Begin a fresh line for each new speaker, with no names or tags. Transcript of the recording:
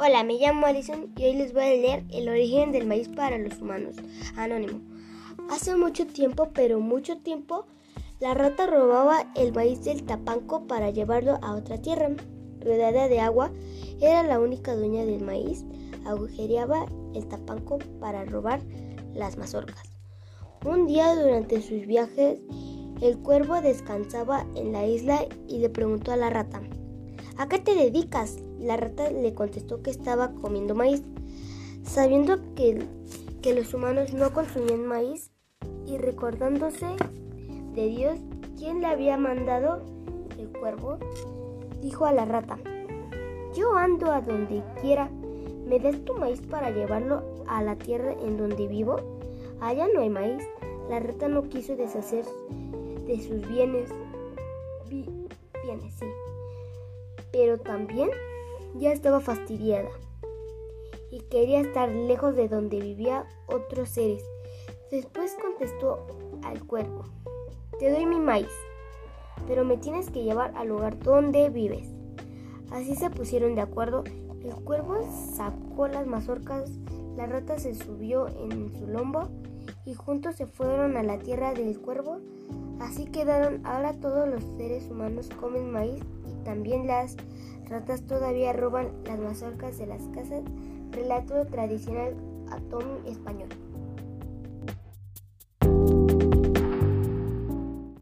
Hola, me llamo Alison y hoy les voy a leer El origen del maíz para los humanos. Anónimo. Hace mucho tiempo, pero mucho tiempo, la rata robaba el maíz del tapanco para llevarlo a otra tierra. Rodeada de agua, era la única dueña del maíz. Agujereaba el tapanco para robar las mazorcas. Un día durante sus viajes, el cuervo descansaba en la isla y le preguntó a la rata, ¿A qué te dedicas? La rata le contestó que estaba comiendo maíz. Sabiendo que, que los humanos no consumían maíz y recordándose de Dios, quien le había mandado el cuervo, dijo a la rata, yo ando a donde quiera, ¿me das tu maíz para llevarlo a la tierra en donde vivo? Allá no hay maíz. La rata no quiso deshacer de sus bienes. bienes, sí pero también ya estaba fastidiada y quería estar lejos de donde vivían otros seres. Después contestó al cuervo, te doy mi maíz, pero me tienes que llevar al lugar donde vives. Así se pusieron de acuerdo. El cuervo sacó las mazorcas, la rata se subió en su lombo y juntos se fueron a la tierra del cuervo. Así quedaron. Ahora todos los seres humanos comen maíz también las ratas todavía roban las mazorcas de las casas. Relato tradicional atómico español.